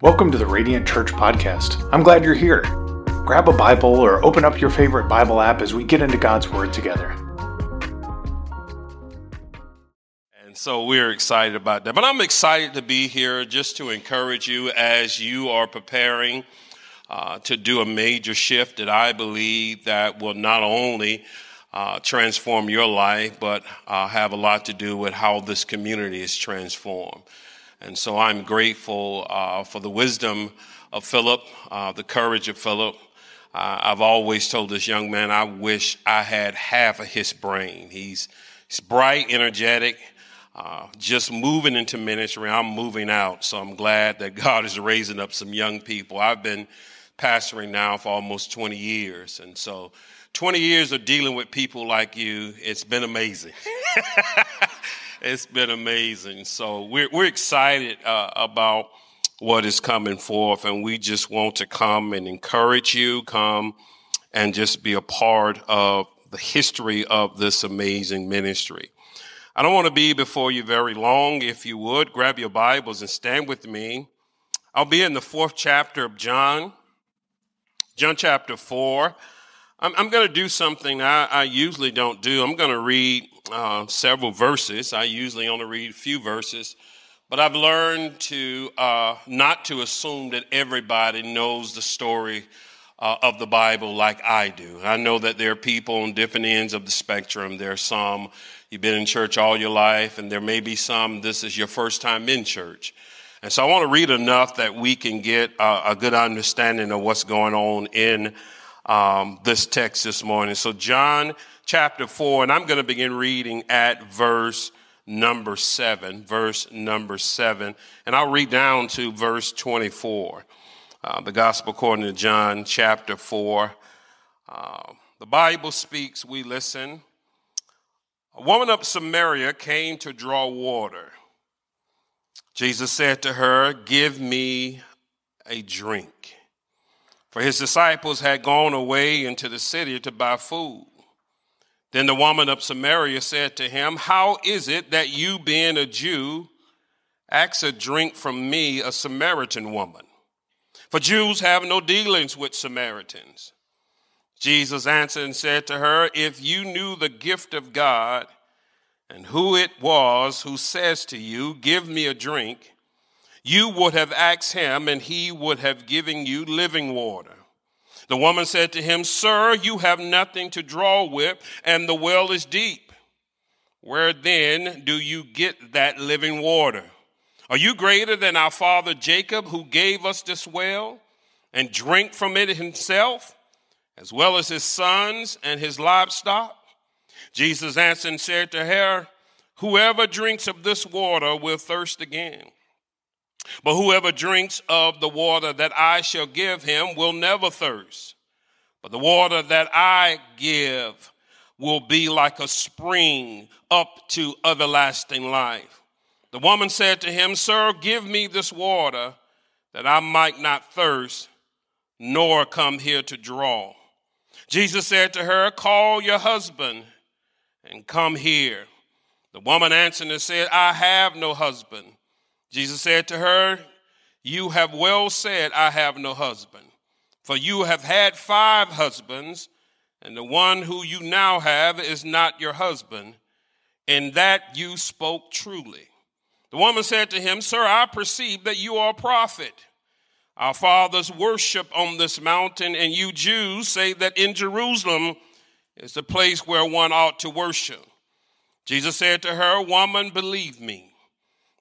Welcome to the Radiant Church Podcast. I'm glad you're here. Grab a Bible or open up your favorite Bible app as we get into God's Word together. And so we're excited about that. But I'm excited to be here just to encourage you as you are preparing uh, to do a major shift that I believe that will not only uh, transform your life, but uh, have a lot to do with how this community is transformed. And so I'm grateful uh, for the wisdom of Philip, uh, the courage of Philip. Uh, I've always told this young man, I wish I had half of his brain. He's, he's bright, energetic, uh, just moving into ministry. I'm moving out. So I'm glad that God is raising up some young people. I've been pastoring now for almost 20 years. And so 20 years of dealing with people like you, it's been amazing. it's been amazing. So we're, we're excited uh, about what is coming forth, and we just want to come and encourage you, come and just be a part of the history of this amazing ministry. I don't want to be before you very long. If you would, grab your Bibles and stand with me. I'll be in the fourth chapter of John, John chapter 4. I'm, I'm going to do something I, I, usually don't do. I'm going to read uh, several verses. I usually only read a few verses, but I've learned to uh, not to assume that everybody knows the story uh, of the Bible like I do. I know that there are people on different ends of the spectrum. There are some you've been in church all your life, and there may be some this is your first time in church. And so I want to read enough that we can get a good understanding of what's going on in um, this text this morning. So, John chapter 4, and I'm going to begin reading at verse number 7. Verse number 7. And I'll read down to verse 24. Uh, the Gospel according to John chapter 4. Uh, the Bible speaks, we listen. A woman of Samaria came to draw water. Jesus said to her, Give me a drink for his disciples had gone away into the city to buy food. Then the woman of Samaria said to him, How is it that you, being a Jew, ask a drink from me, a Samaritan woman? For Jews have no dealings with Samaritans. Jesus answered and said to her, If you knew the gift of God and who it was who says to you, Give me a drink, you would have asked him, and he would have given you living water. The woman said to him, Sir, you have nothing to draw with, and the well is deep. Where then do you get that living water? Are you greater than our father Jacob, who gave us this well and drank from it himself, as well as his sons and his livestock? Jesus answered and said to her, Whoever drinks of this water will thirst again. But whoever drinks of the water that I shall give him will never thirst. But the water that I give will be like a spring up to everlasting life. The woman said to him, Sir, give me this water that I might not thirst, nor come here to draw. Jesus said to her, Call your husband and come here. The woman answered and said, I have no husband. Jesus said to her, You have well said, I have no husband. For you have had five husbands, and the one who you now have is not your husband. In that you spoke truly. The woman said to him, Sir, I perceive that you are a prophet. Our fathers worship on this mountain, and you Jews say that in Jerusalem is the place where one ought to worship. Jesus said to her, Woman, believe me.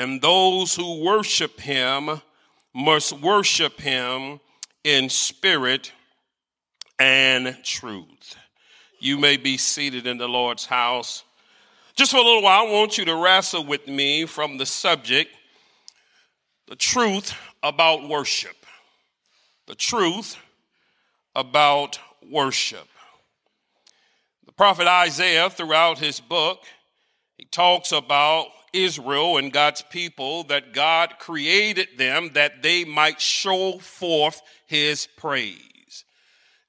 and those who worship him must worship him in spirit and truth. You may be seated in the Lord's house. Just for a little while, I want you to wrestle with me from the subject the truth about worship. The truth about worship. The prophet Isaiah, throughout his book, he talks about Israel and God's people that God created them that they might show forth his praise.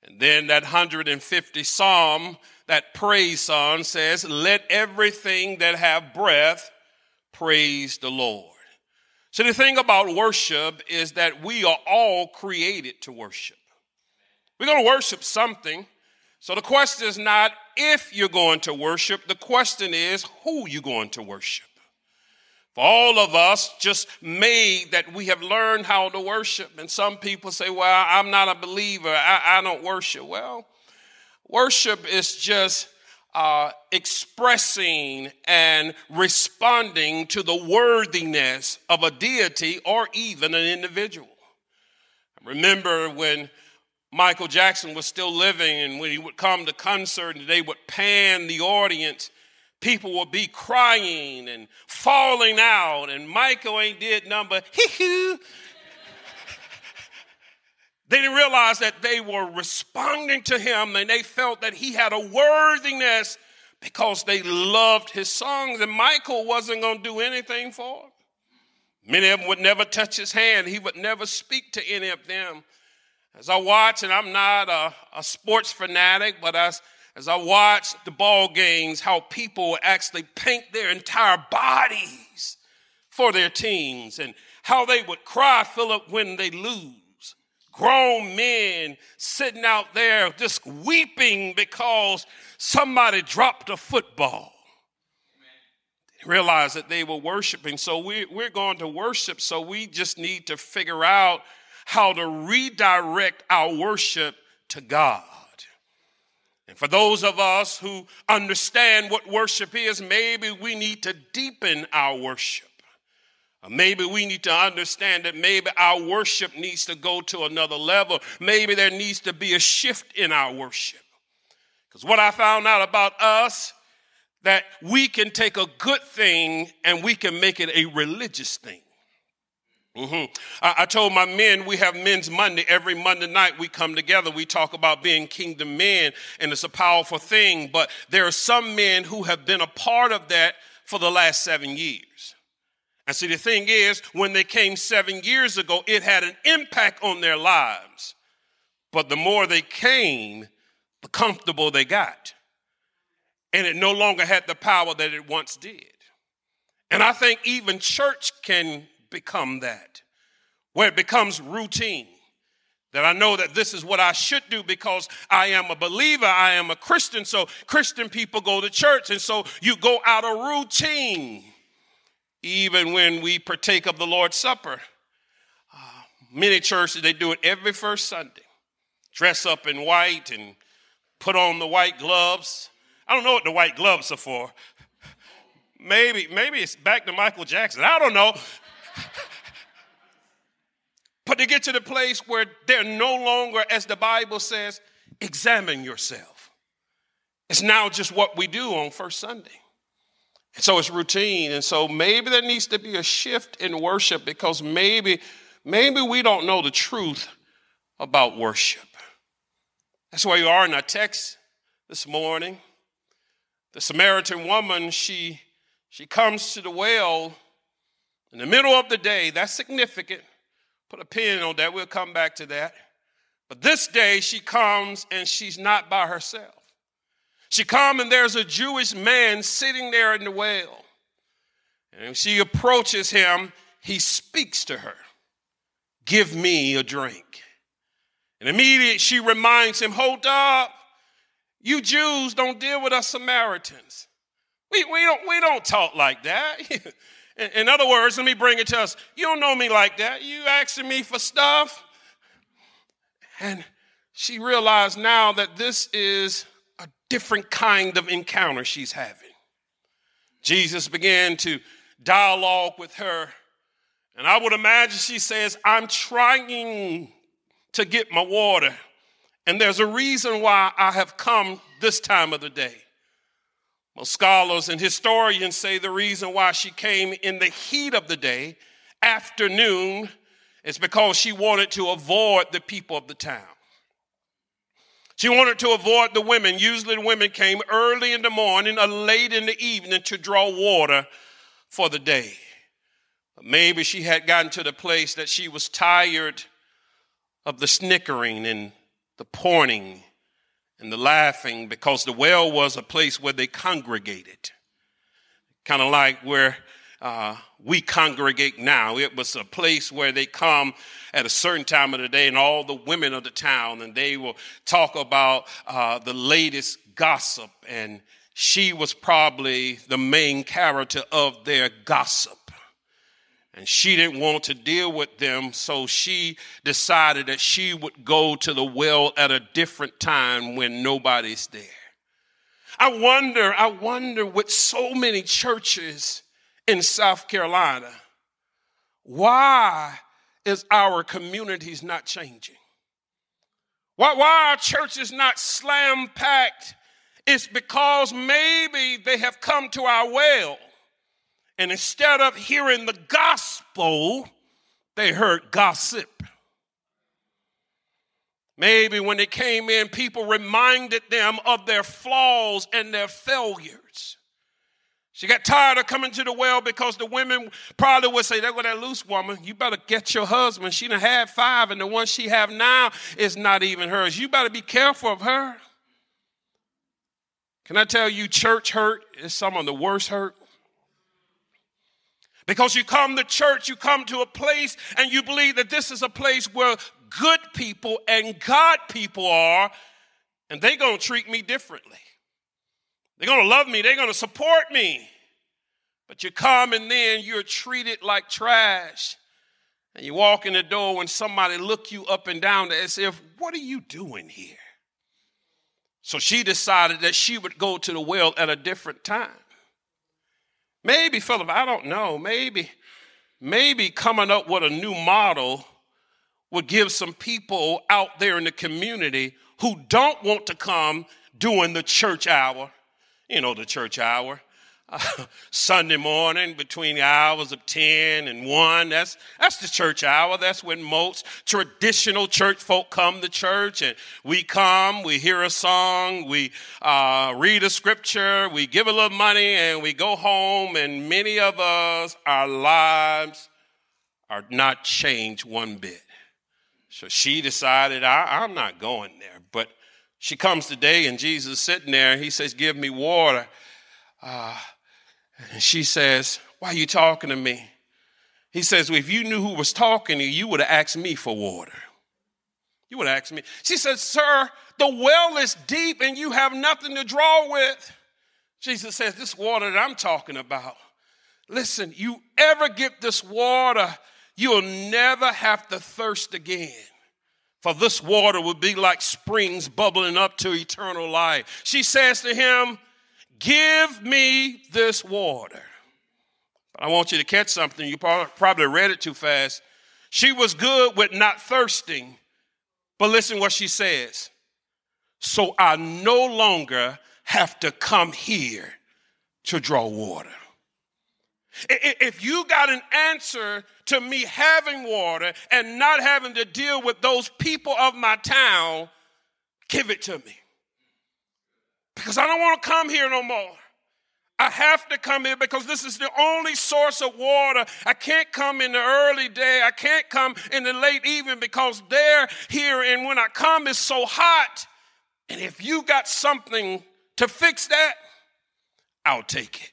And then that 150 Psalm, that praise song says, Let everything that have breath praise the Lord. So the thing about worship is that we are all created to worship. We're going to worship something. So the question is not if you're going to worship, the question is who you're going to worship. For all of us just made that we have learned how to worship. And some people say, well, I'm not a believer. I, I don't worship. Well, worship is just uh, expressing and responding to the worthiness of a deity or even an individual. I remember when Michael Jackson was still living and when he would come to concert and they would pan the audience people would be crying and falling out, and Michael ain't did number. They didn't realize that they were responding to him and they felt that he had a worthiness because they loved his songs, and Michael wasn't going to do anything for them. Many of them would never touch his hand, he would never speak to any of them. As I watch, and I'm not a, a sports fanatic, but as as I watched the ball games, how people actually paint their entire bodies for their teams and how they would cry, Philip, when they lose. Grown men sitting out there just weeping because somebody dropped a football. Realize that they were worshiping. So we, we're going to worship. So we just need to figure out how to redirect our worship to God. And for those of us who understand what worship is, maybe we need to deepen our worship. Or maybe we need to understand that maybe our worship needs to go to another level. Maybe there needs to be a shift in our worship. Because what I found out about us, that we can take a good thing and we can make it a religious thing. Mm-hmm. I, I, told my men we have Men's Monday. Every Monday night we come together. We talk about being kingdom men, and it's a powerful thing. But there are some men who have been a part of that for the last seven years. And see, the thing is, when they came seven years ago, it had an impact on their lives. But the more they came, the comfortable they got. And it no longer had the power that it once did. And I think even church can become that, where it becomes routine. That I know that this is what I should do because I am a believer, I am a Christian. So Christian people go to church, and so you go out of routine. Even when we partake of the Lord's Supper, uh, many churches they do it every first Sunday. Dress up in white and put on the white gloves. I don't know what the white gloves are for. Maybe, maybe it's back to Michael Jackson. I don't know. But to get to the place where they're no longer, as the Bible says, examine yourself. It's now just what we do on first Sunday. And so it's routine. And so maybe there needs to be a shift in worship because maybe, maybe we don't know the truth about worship. That's where you are in our text this morning. The Samaritan woman, she, she comes to the well in the middle of the day, that's significant. Put a pin on that. We'll come back to that. But this day, she comes and she's not by herself. She comes and there's a Jewish man sitting there in the well. And she approaches him, he speaks to her, Give me a drink. And immediately she reminds him, Hold up, you Jews don't deal with us Samaritans. We, we, don't, we don't talk like that. In other words, let me bring it to us. You don't know me like that. You asking me for stuff. And she realized now that this is a different kind of encounter she's having. Jesus began to dialogue with her. And I would imagine she says, I'm trying to get my water. And there's a reason why I have come this time of the day. Most scholars and historians say the reason why she came in the heat of the day, afternoon, is because she wanted to avoid the people of the town. She wanted to avoid the women. Usually, the women came early in the morning or late in the evening to draw water for the day. Maybe she had gotten to the place that she was tired of the snickering and the pointing and the laughing because the well was a place where they congregated. Kind of like where uh, we congregate now. It was a place where they come at a certain time of the day, and all the women of the town, and they will talk about uh, the latest gossip. And she was probably the main character of their gossip. And she didn't want to deal with them, so she decided that she would go to the well at a different time when nobody's there. I wonder, I wonder with so many churches in South Carolina, why is our communities not changing? Why, why are churches not slam packed? It's because maybe they have come to our well and instead of hearing the gospel, they heard gossip. Maybe when they came in, people reminded them of their flaws and their failures. She got tired of coming to the well because the women probably would say, There go that loose woman. You better get your husband. She done had five, and the one she have now is not even hers. You better be careful of her. Can I tell you, church hurt is some of the worst hurt? Because you come to church, you come to a place, and you believe that this is a place where good people and God people are, and they're going to treat me differently. They're going to love me, they're going to support me. But you come and then you're treated like trash. And you walk in the door when somebody look you up and down as if, what are you doing here? So she decided that she would go to the well at a different time. Maybe, Philip, I don't know. Maybe, maybe coming up with a new model would give some people out there in the community who don't want to come during the church hour. You know, the church hour. Sunday morning between the hours of 10 and 1. That's, that's the church hour. That's when most traditional church folk come to church. And we come, we hear a song, we uh, read a scripture, we give a little money, and we go home. And many of us, our lives are not changed one bit. So she decided, I, I'm not going there. But she comes today, and Jesus is sitting there, and he says, Give me water. Uh, and she says, Why are you talking to me? He says, well, If you knew who was talking to you, you would have asked me for water. You would have asked me. She says, Sir, the well is deep and you have nothing to draw with. Jesus says, This water that I'm talking about, listen, you ever get this water, you'll never have to thirst again. For this water will be like springs bubbling up to eternal life. She says to him, Give me this water. I want you to catch something. You probably read it too fast. She was good with not thirsting, but listen what she says. So I no longer have to come here to draw water. If you got an answer to me having water and not having to deal with those people of my town, give it to me because I don't want to come here no more. I have to come here because this is the only source of water. I can't come in the early day. I can't come in the late evening because they're here. And when I come, it's so hot. And if you got something to fix that, I'll take it.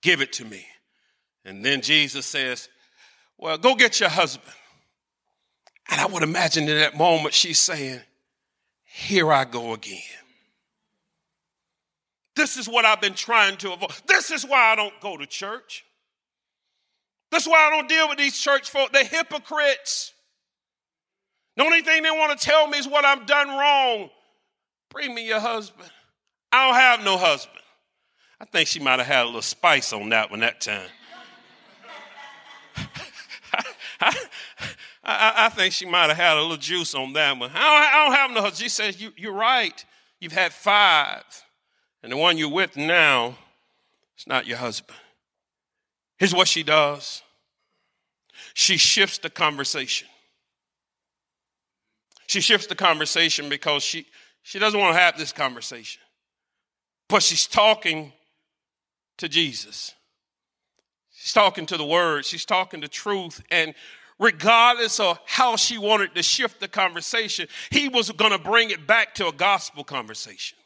Give it to me. And then Jesus says, Well, go get your husband. And I would imagine in that moment she's saying, Here I go again. This is what I've been trying to avoid. This is why I don't go to church. That's why I don't deal with these church folk. They're hypocrites. The only thing they want to tell me is what I've done wrong. Bring me your husband. I don't have no husband. I think she might have had a little spice on that one that time. I, I, I, think she might have had a little juice on that one. I don't, I don't have no husband. She says, you, You're right. You've had five And the one you're with now is not your husband. Here's what she does she shifts the conversation. She shifts the conversation because she, she doesn't want to have this conversation. But she's talking to Jesus. She's talking to the word. She's talking to truth. And regardless of how she wanted to shift the conversation, he was going to bring it back to a gospel conversation.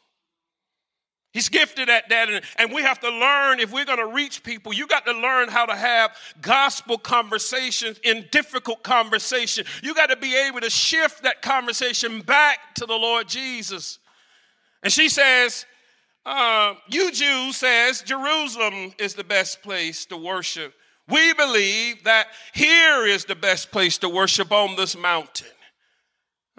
He's gifted at that. And, we have to learn if we're going to reach people, you got to learn how to have gospel conversations in difficult conversation. You got to be able to shift that conversation back to the Lord Jesus. And she says, uh, you Jews says Jerusalem is the best place to worship. We believe that here is the best place to worship on this mountain.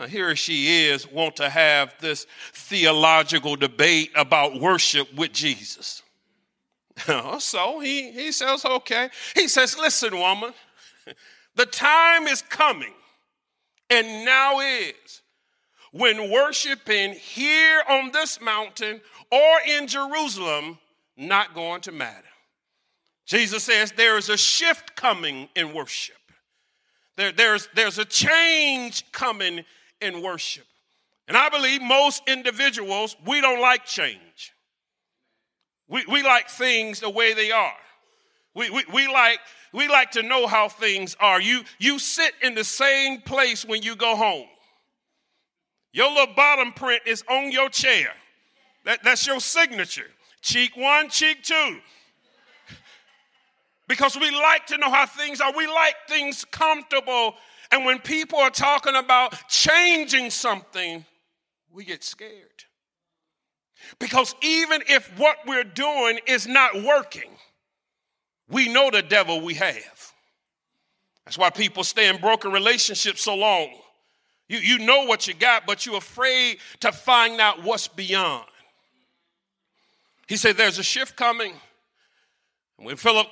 Here she is, want to have this theological debate about worship with Jesus. Oh, so he, he says, okay. He says, listen, woman, the time is coming, and now is, when worshiping here on this mountain or in Jerusalem not going to matter. Jesus says there is a shift coming in worship. There, there's, there's a change coming in worship. And I believe most individuals, we don't like change. We, we like things the way they are. We, we, we, like, we like to know how things are. You, you sit in the same place when you go home. Your little bottom print is on your chair. That, that's your signature. Cheek one, cheek two. Because we like to know how things are. We like things comfortable and when people are talking about changing something, we get scared. Because even if what we're doing is not working, we know the devil we have. That's why people stay in broken relationships so long. You, you know what you got, but you're afraid to find out what's beyond. He said, There's a shift coming. When Philip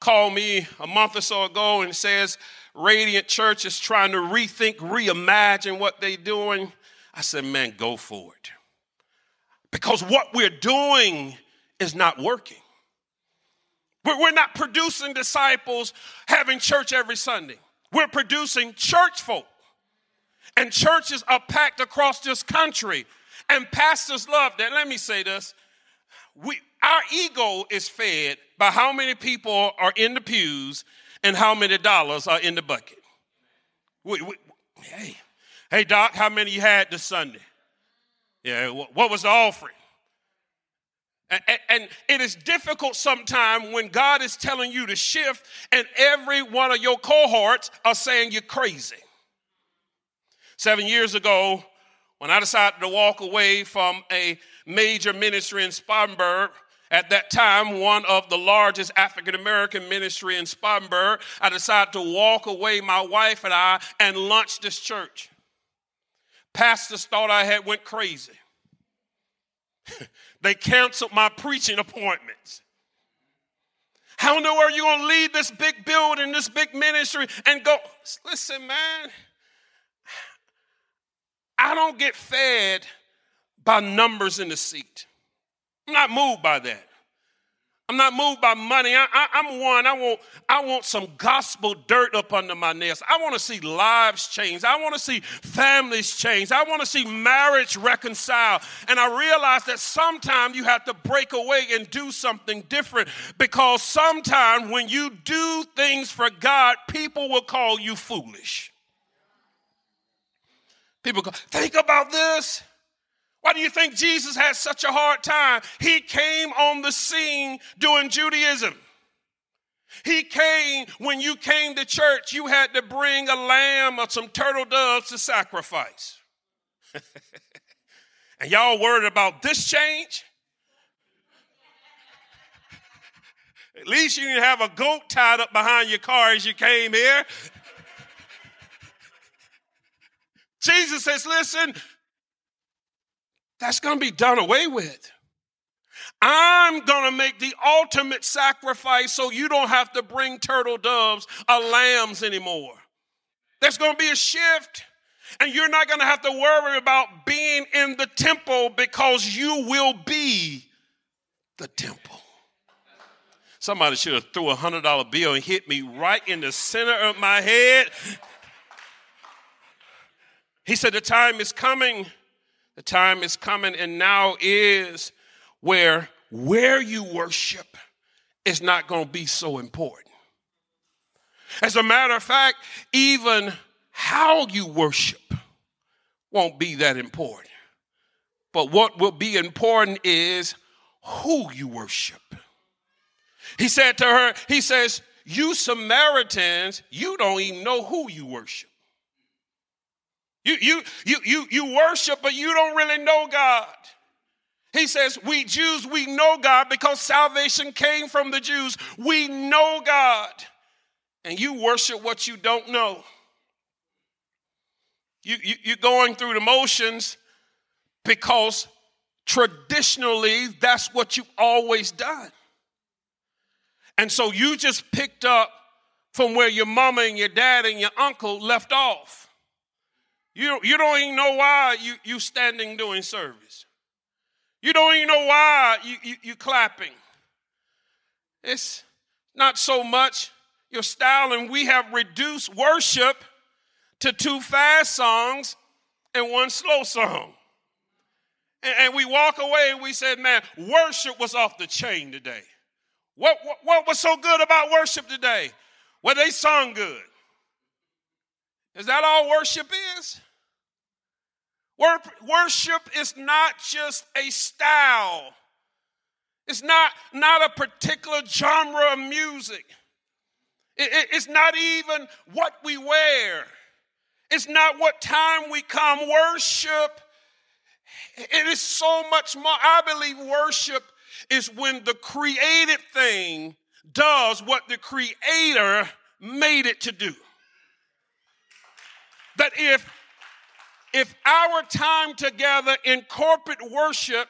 called me a month or so ago and says, Radiant Church is trying to rethink, reimagine what they're doing. I said, man, go for it. Because what we're doing is not working. We're not producing disciples having church every Sunday. We're producing church folk. And churches are packed across this country. And pastors love that. Let me say this. We, our ego is fed by how many people are in the pews and how many dollars are in the bucket. Hey, hey, Doc, how many you had this Sunday? Yeah, what was the offering? And, and, it is difficult sometimes when God is telling you to shift, and every one of your cohorts are saying you're crazy. Seven years ago, when I decided to walk away from a major ministry in Spartanburg, at that time, one of the largest African American ministry in Spartanburg, I decided to walk away, my wife and I, and launch this church. Pastors thought I had went crazy. they canceled my preaching appointments. How in the world are you going to lead this big building, this big ministry, and go? Listen, man, I don't get fed by numbers in the seat. I'm not moved by that. I'm not moved by money. I, am one. I want, I want some gospel dirt up under my nails. I want to see lives change. I want to see families change. I want to see marriage reconcile. And I realize that sometimes you have to break away and do something different because sometimes when you do things for God, people will call you foolish. People go, think about this. Why do you think Jesus had such a hard time? He came on the scene doing Judaism. He came when you came to church, you had to bring a lamb or some turtle doves to sacrifice. and y'all worried about this change? At least you didn't have a goat tied up behind your car as you came here. Jesus says, listen, that's going to be done away with. I'm going to make the ultimate sacrifice so you don't have to bring turtle doves or lambs anymore. There's going to be a shift. And you're not going to have to worry about being in the temple because you will be the temple. Somebody should have threw a hundred dollar bill and hit me right in the center of my head. He said, The time is coming. The time is coming, and now is where where you worship is not going to be so important. As a matter of fact, even how you worship won't be that important. But what will be important is who you worship. He said to her, He says, You Samaritans, you don't even know who you worship. You, you, you, you, you worship, but you don't really know God. He says, We Jews, we know God because salvation came from the Jews. We know God. And you worship what you don't know. You, you, you're going through the motions because traditionally that's what you've always done. And so you just picked up from where your mama and your dad and your uncle left off. You, you don't even know why you, you standing doing service. You don't even know why you, you, you clapping. It's not so much your style, and we have reduced worship to two fast songs and one slow song. And, and we walk away and we said, man, worship was off the chain today. What, what, what was so good about worship today? Well, they sung good. Is that all worship is? Worship is not just a style. It's not, not a particular genre of music. It, it, it's not even what we wear. It's not what time we come. Worship, it is so much more. I believe worship is when the created thing does what the creator made it to do. That if if our time together in corporate worship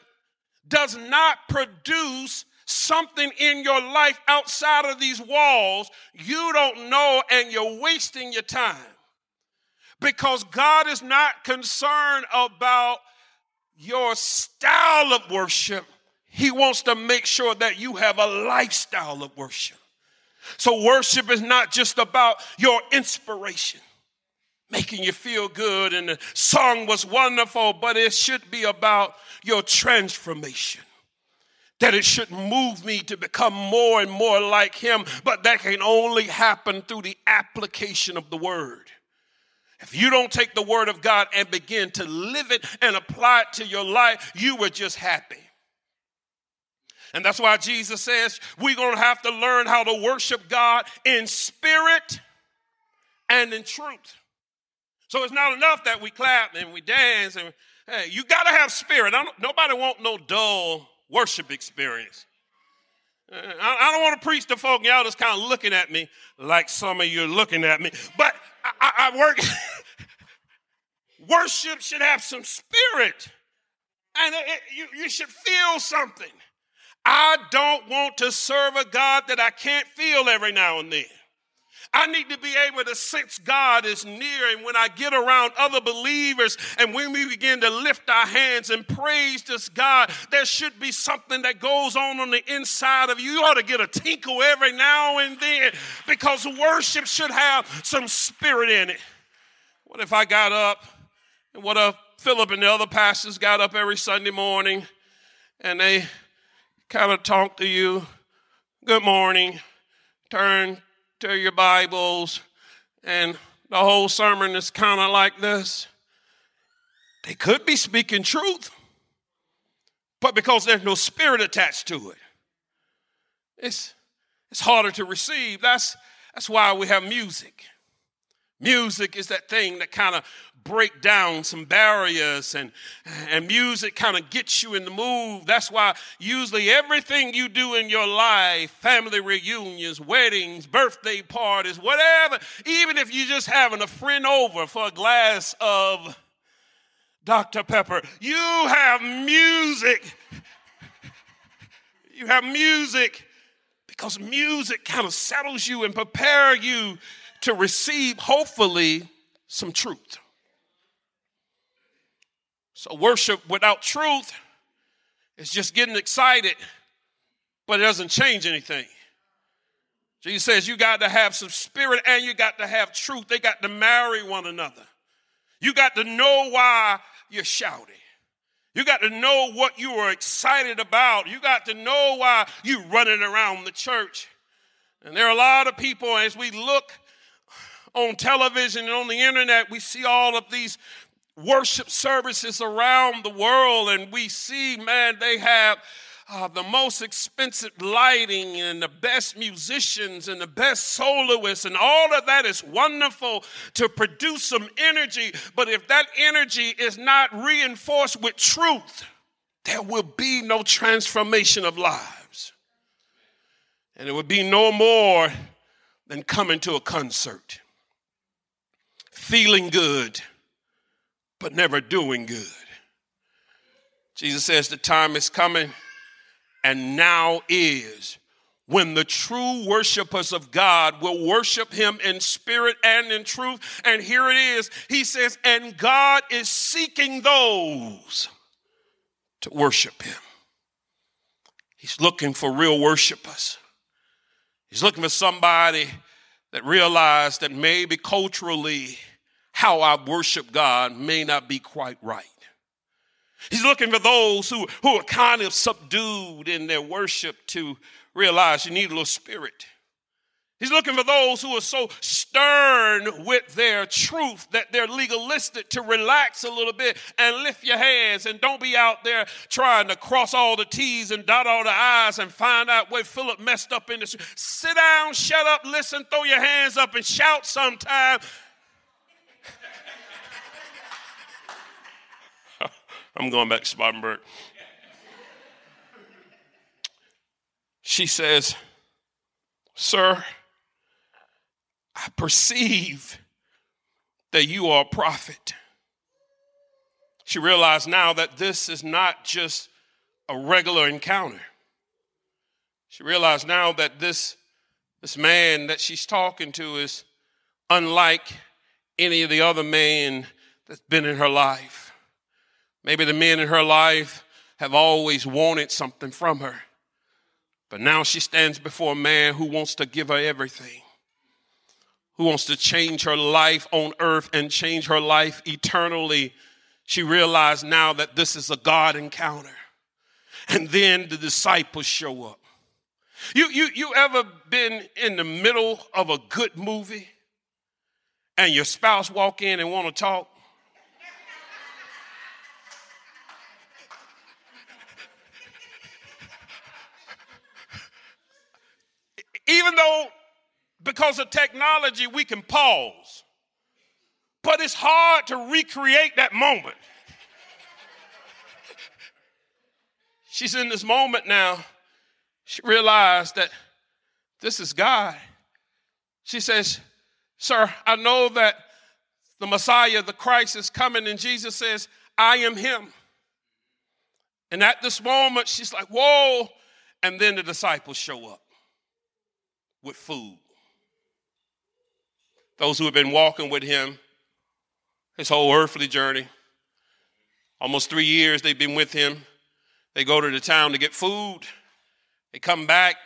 does not produce something in your life outside of these walls, you don't know and you're wasting your time. Because God is not concerned about your style of worship, He wants to make sure that you have a lifestyle of worship. So, worship is not just about your inspiration making you feel good, and the song was wonderful, but it should be about your transformation. That it should move me to become more and more like Him, but that can only happen through the application of the Word. If you don't take the Word of God and begin to live it and apply it to your life, you were just happy. And that's why Jesus says we're going to have to learn how to worship God in spirit and in truth. So it's not enough that we clap and we dance and hey, you got to have spirit. nobody want no dull worship experience. Uh, I, I don't want to preach to folk, y'all just kind of looking at me like some of you are looking at me. But I, I, I work. worship should have some spirit, and it, it, you, you should feel something. I don't want to serve a God that I can't feel every now and then. I need to be able to sense God is near. And when I get around other believers and when we begin to lift our hands and praise this God, there should be something that goes on on the inside of you. You ought to get a tinkle every now and then because worship should have some spirit in it. What if I got up and what if Philip and the other pastors got up every Sunday morning and they kind of talk to you, good morning, turn to your Bibles, and the whole sermon is kind of like this. They could be speaking truth, but because there's no spirit attached to it, it's, it's harder to receive. That's, that's why we have music. Music is that thing that kind of break down some barriers and, and music kind of gets you in the mood. That's why usually everything you do in your life, family reunions, weddings, birthday parties, whatever, even if you're just having a friend over for a glass of Dr. Pepper, you have music. You have music because music kind of settles you and prepare you to receive, hopefully, some truth. So, worship without truth is just getting excited but it doesn't change anything. Jesus says you got to have some spirit and you got to have truth. They got to marry one another. You got to know why you're shouting. You got to know what you are excited about. You got to know why you're running around the church. And there are a lot of people, as we look on television and on the internet, we see all of these worship services around the world, and we see, man, they have uh, the most expensive lighting and the best musicians and the best soloists, and all of that is wonderful to produce some energy. But if that energy is not reinforced with truth, there will be no transformation of lives. And it would be no more than coming to a concert, feeling good, but never doing good. Jesus says the time is coming and now is when the true worshipers of God will worship him in spirit and in truth. And here it is. He says, and God is seeking those to worship him. He's looking for real worshipers. He's looking for somebody that realized that maybe culturally how I worship God may not be quite right. He's looking for those who, who are kind of subdued in their worship to realize you need a little spirit. He's looking for those who are so stern with their truth that they're legalistic to relax a little bit and lift your hands and don't be out there trying to cross all the T's and dot all the I's and find out where Philip messed up in this. Sit down, shut up, listen, throw your hands up and shout sometime I'm going back to Spartanburg. She says, Sir, I perceive that you are a prophet. She realized now that this is not just a regular encounter. She realized now that this, this man that she's talking to is unlike any of the other men that's been in her life. Maybe the men in her life have always wanted something from her. But now she stands before a man who wants to give her everything, who wants to change her life on earth and change her life eternally. She realized now that this is a God encounter. And then the disciples show up. You, you, you ever been in the middle of a good movie and your spouse walk in and want to talk? Even though, because of technology, we can pause, but it's hard to recreate that moment. She's in this moment now. She realized that this is God. She says, Sir, I know that the Messiah, the Christ, is coming, and Jesus says, I am Him. And at this moment, she's like, Whoa. And then the disciples show up with food. Those who have been walking with him his whole earthly journey, almost three years they've been with him. They go to the town to get food. They come back.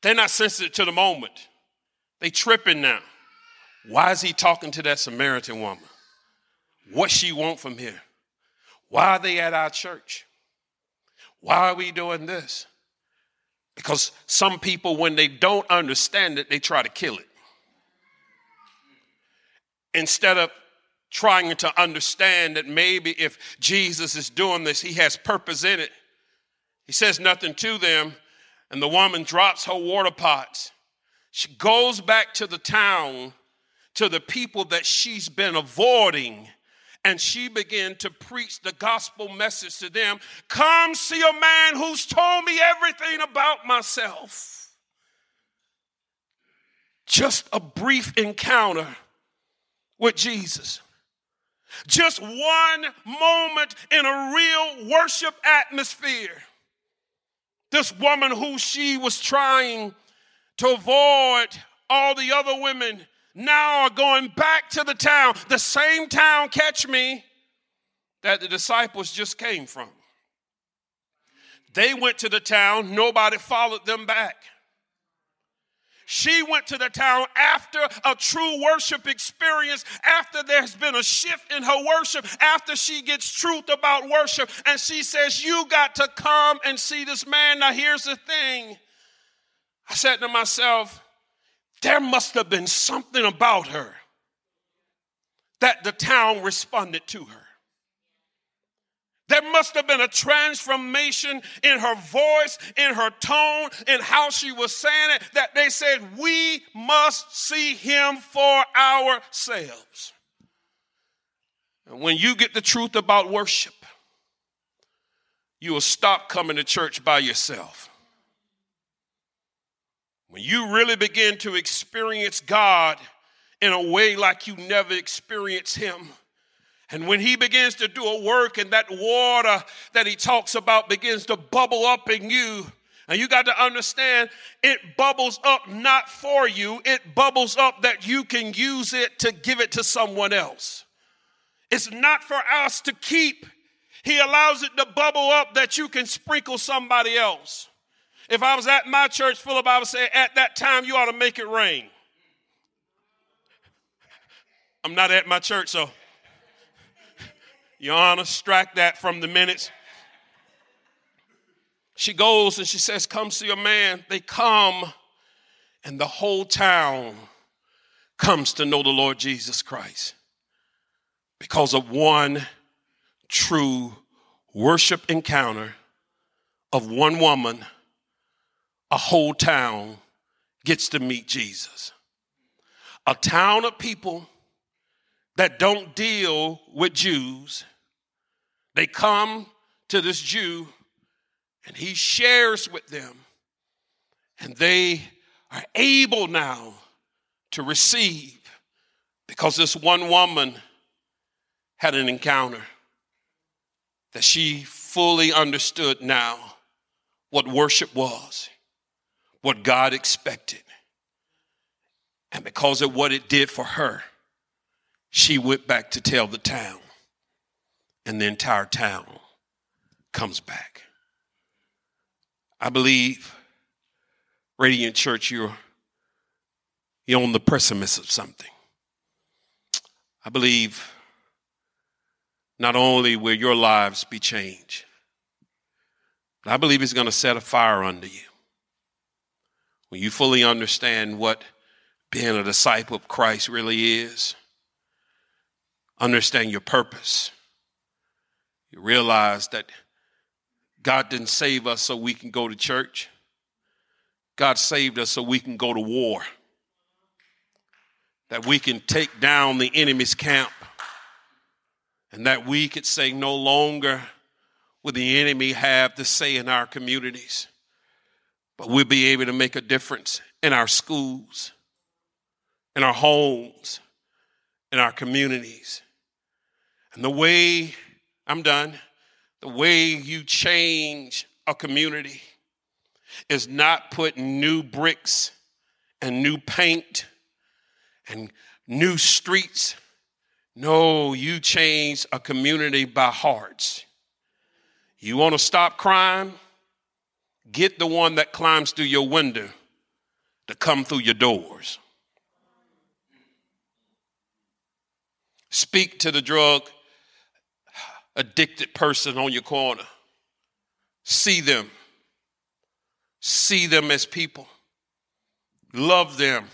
They're not sensitive to the moment. They tripping now. Why is he talking to that Samaritan woman? What she want from him? Why are they at our church? Why are we doing this? Because some people, when they don't understand it, they try to kill it. Instead of trying to understand that maybe if Jesus is doing this, he has purpose in it. He says nothing to them, and the woman drops her water pots. She goes back to the town, to the people that she's been avoiding and she began to preach the gospel message to them Come see a man who's told me everything about myself. Just a brief encounter with Jesus. Just one moment in a real worship atmosphere. This woman who she was trying to avoid all the other women now are going back to the town, the same town, catch me, that the disciples just came from. They went to the town, nobody followed them back. She went to the town after a true worship experience, after there's been a shift in her worship, after she gets truth about worship, and she says, You got to come and see this man. Now, here's the thing I said to myself, There must have been something about her that the town responded to her. There must have been a transformation in her voice, in her tone, in how she was saying it, that they said, We must see him for ourselves. And when you get the truth about worship, you will stop coming to church by yourself. When you really begin to experience God in a way like you never experienced Him, and when he begins to do a work and that water that he talks about begins to bubble up in you, and you got to understand it bubbles up not for you, it bubbles up that you can use it to give it to someone else. It's not for us to keep. He allows it to bubble up that you can sprinkle somebody else. If I was at my church full of Bible say at that time you ought to make it rain. I'm not at my church, so your Honor, strike that from the minutes. She goes and she says, Come see a man. They come, and the whole town comes to know the Lord Jesus Christ because of one true worship encounter of one woman, a whole town gets to meet Jesus. A town of people that don't deal with Jews they come to this Jew and he shares with them, and they are able now to receive because this one woman had an encounter that she fully understood now what worship was, what God expected. And because of what it did for her, she went back to tell the town and the entire town comes back. I believe, Radiant Church, you're, you're on the precipice of something. I believe not only will your lives be changed, but I believe it's going to set a fire under you. When you fully understand what being a disciple of Christ really is, understand your purpose you realize that God didn't save us so we can go to church. God saved us so we can go to war. That we can take down the enemy's camp. And that we could say no longer will the enemy have to say in our communities, but we'll be able to make a difference in our schools, in our homes, in our communities. And the way I'm done. The way you change a community is not putting new bricks and new paint and new streets. No, you change a community by hearts. You want to stop crime? Get the one that climbs through your window to come through your doors. Speak to the drug addicted person on your corner. See them. See them as people. Love them.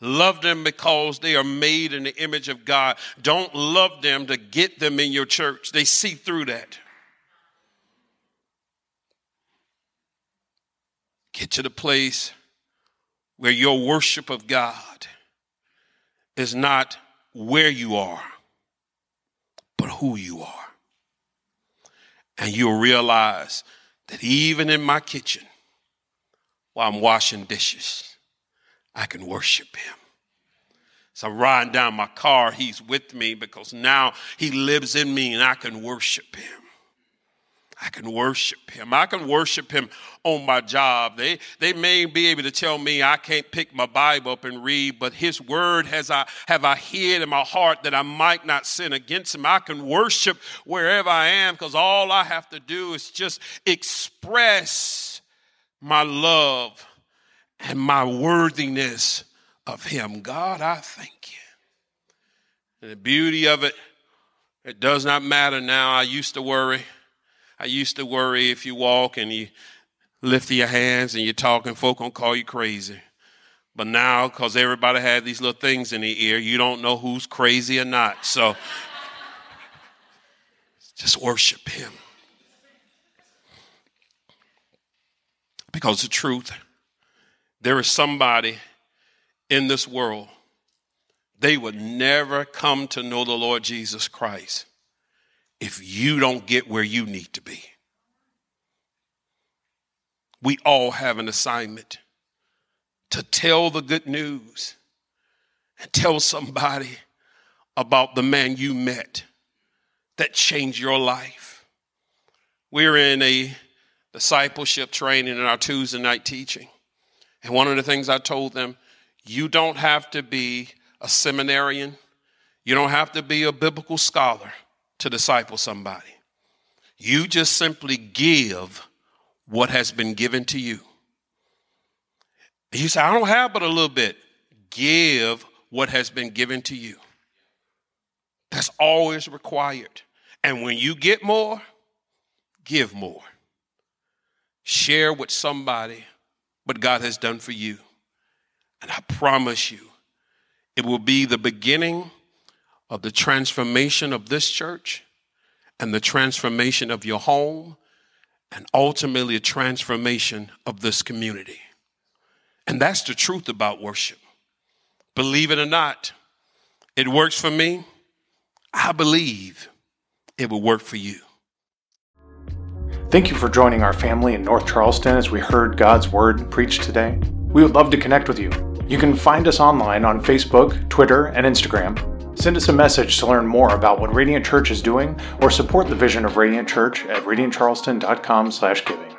Love them because they are made in the image of God. Don't love them to get them in your church. They see through that. Get to the place where your worship of God is not where you are, but who you are. And you'll realize that even in my kitchen, while I'm washing dishes, I can worship Him. So I'm riding down my car, He's with me because now He lives in me and I can worship Him. I can worship him. I can worship him on my job. They, they may be able to tell me I can't pick my Bible up and read, but his word has I, have I hid in my heart that I might not sin against him. I can worship wherever I am because all I have to do is just express my love and my worthiness of him. God, I thank you. And the beauty of it, it does not matter now. I used to worry. I used to worry if you walk and you lift your hands and you're talking, folk gonna call you crazy. But now, because everybody had these little things in their ear, you don't know who's crazy or not. So just worship him. Because the truth, there is somebody in this world, they would never come to know the Lord Jesus Christ if you don't get where you need to be. We all have an assignment to tell the good news and tell somebody about the man you met that changed your life. We're in a discipleship training in our Tuesday night teaching. And one of the things I told them, you don't have to be a seminarian, you don't have to be a biblical scholar to disciple somebody. You just simply give what has been given to you. You say, I don't have but a little bit. Give what has been given to you. That's always required. And when you get more, give more. Share with somebody what God has done for you. And I promise you, it will be the beginning of the transformation of this church and the transformation of your home and ultimately a transformation of this community. And that's the truth about worship. Believe it or not, it works for me. I believe it will work for you. Thank you for joining our family in North Charleston as we heard God's Word preached today. We would love to connect with you. You can find us online on Facebook, Twitter, and Instagram Send us a message to learn more about what Radiant Church is doing or support the vision of Radiant Church at radiantcharleston.com/giving.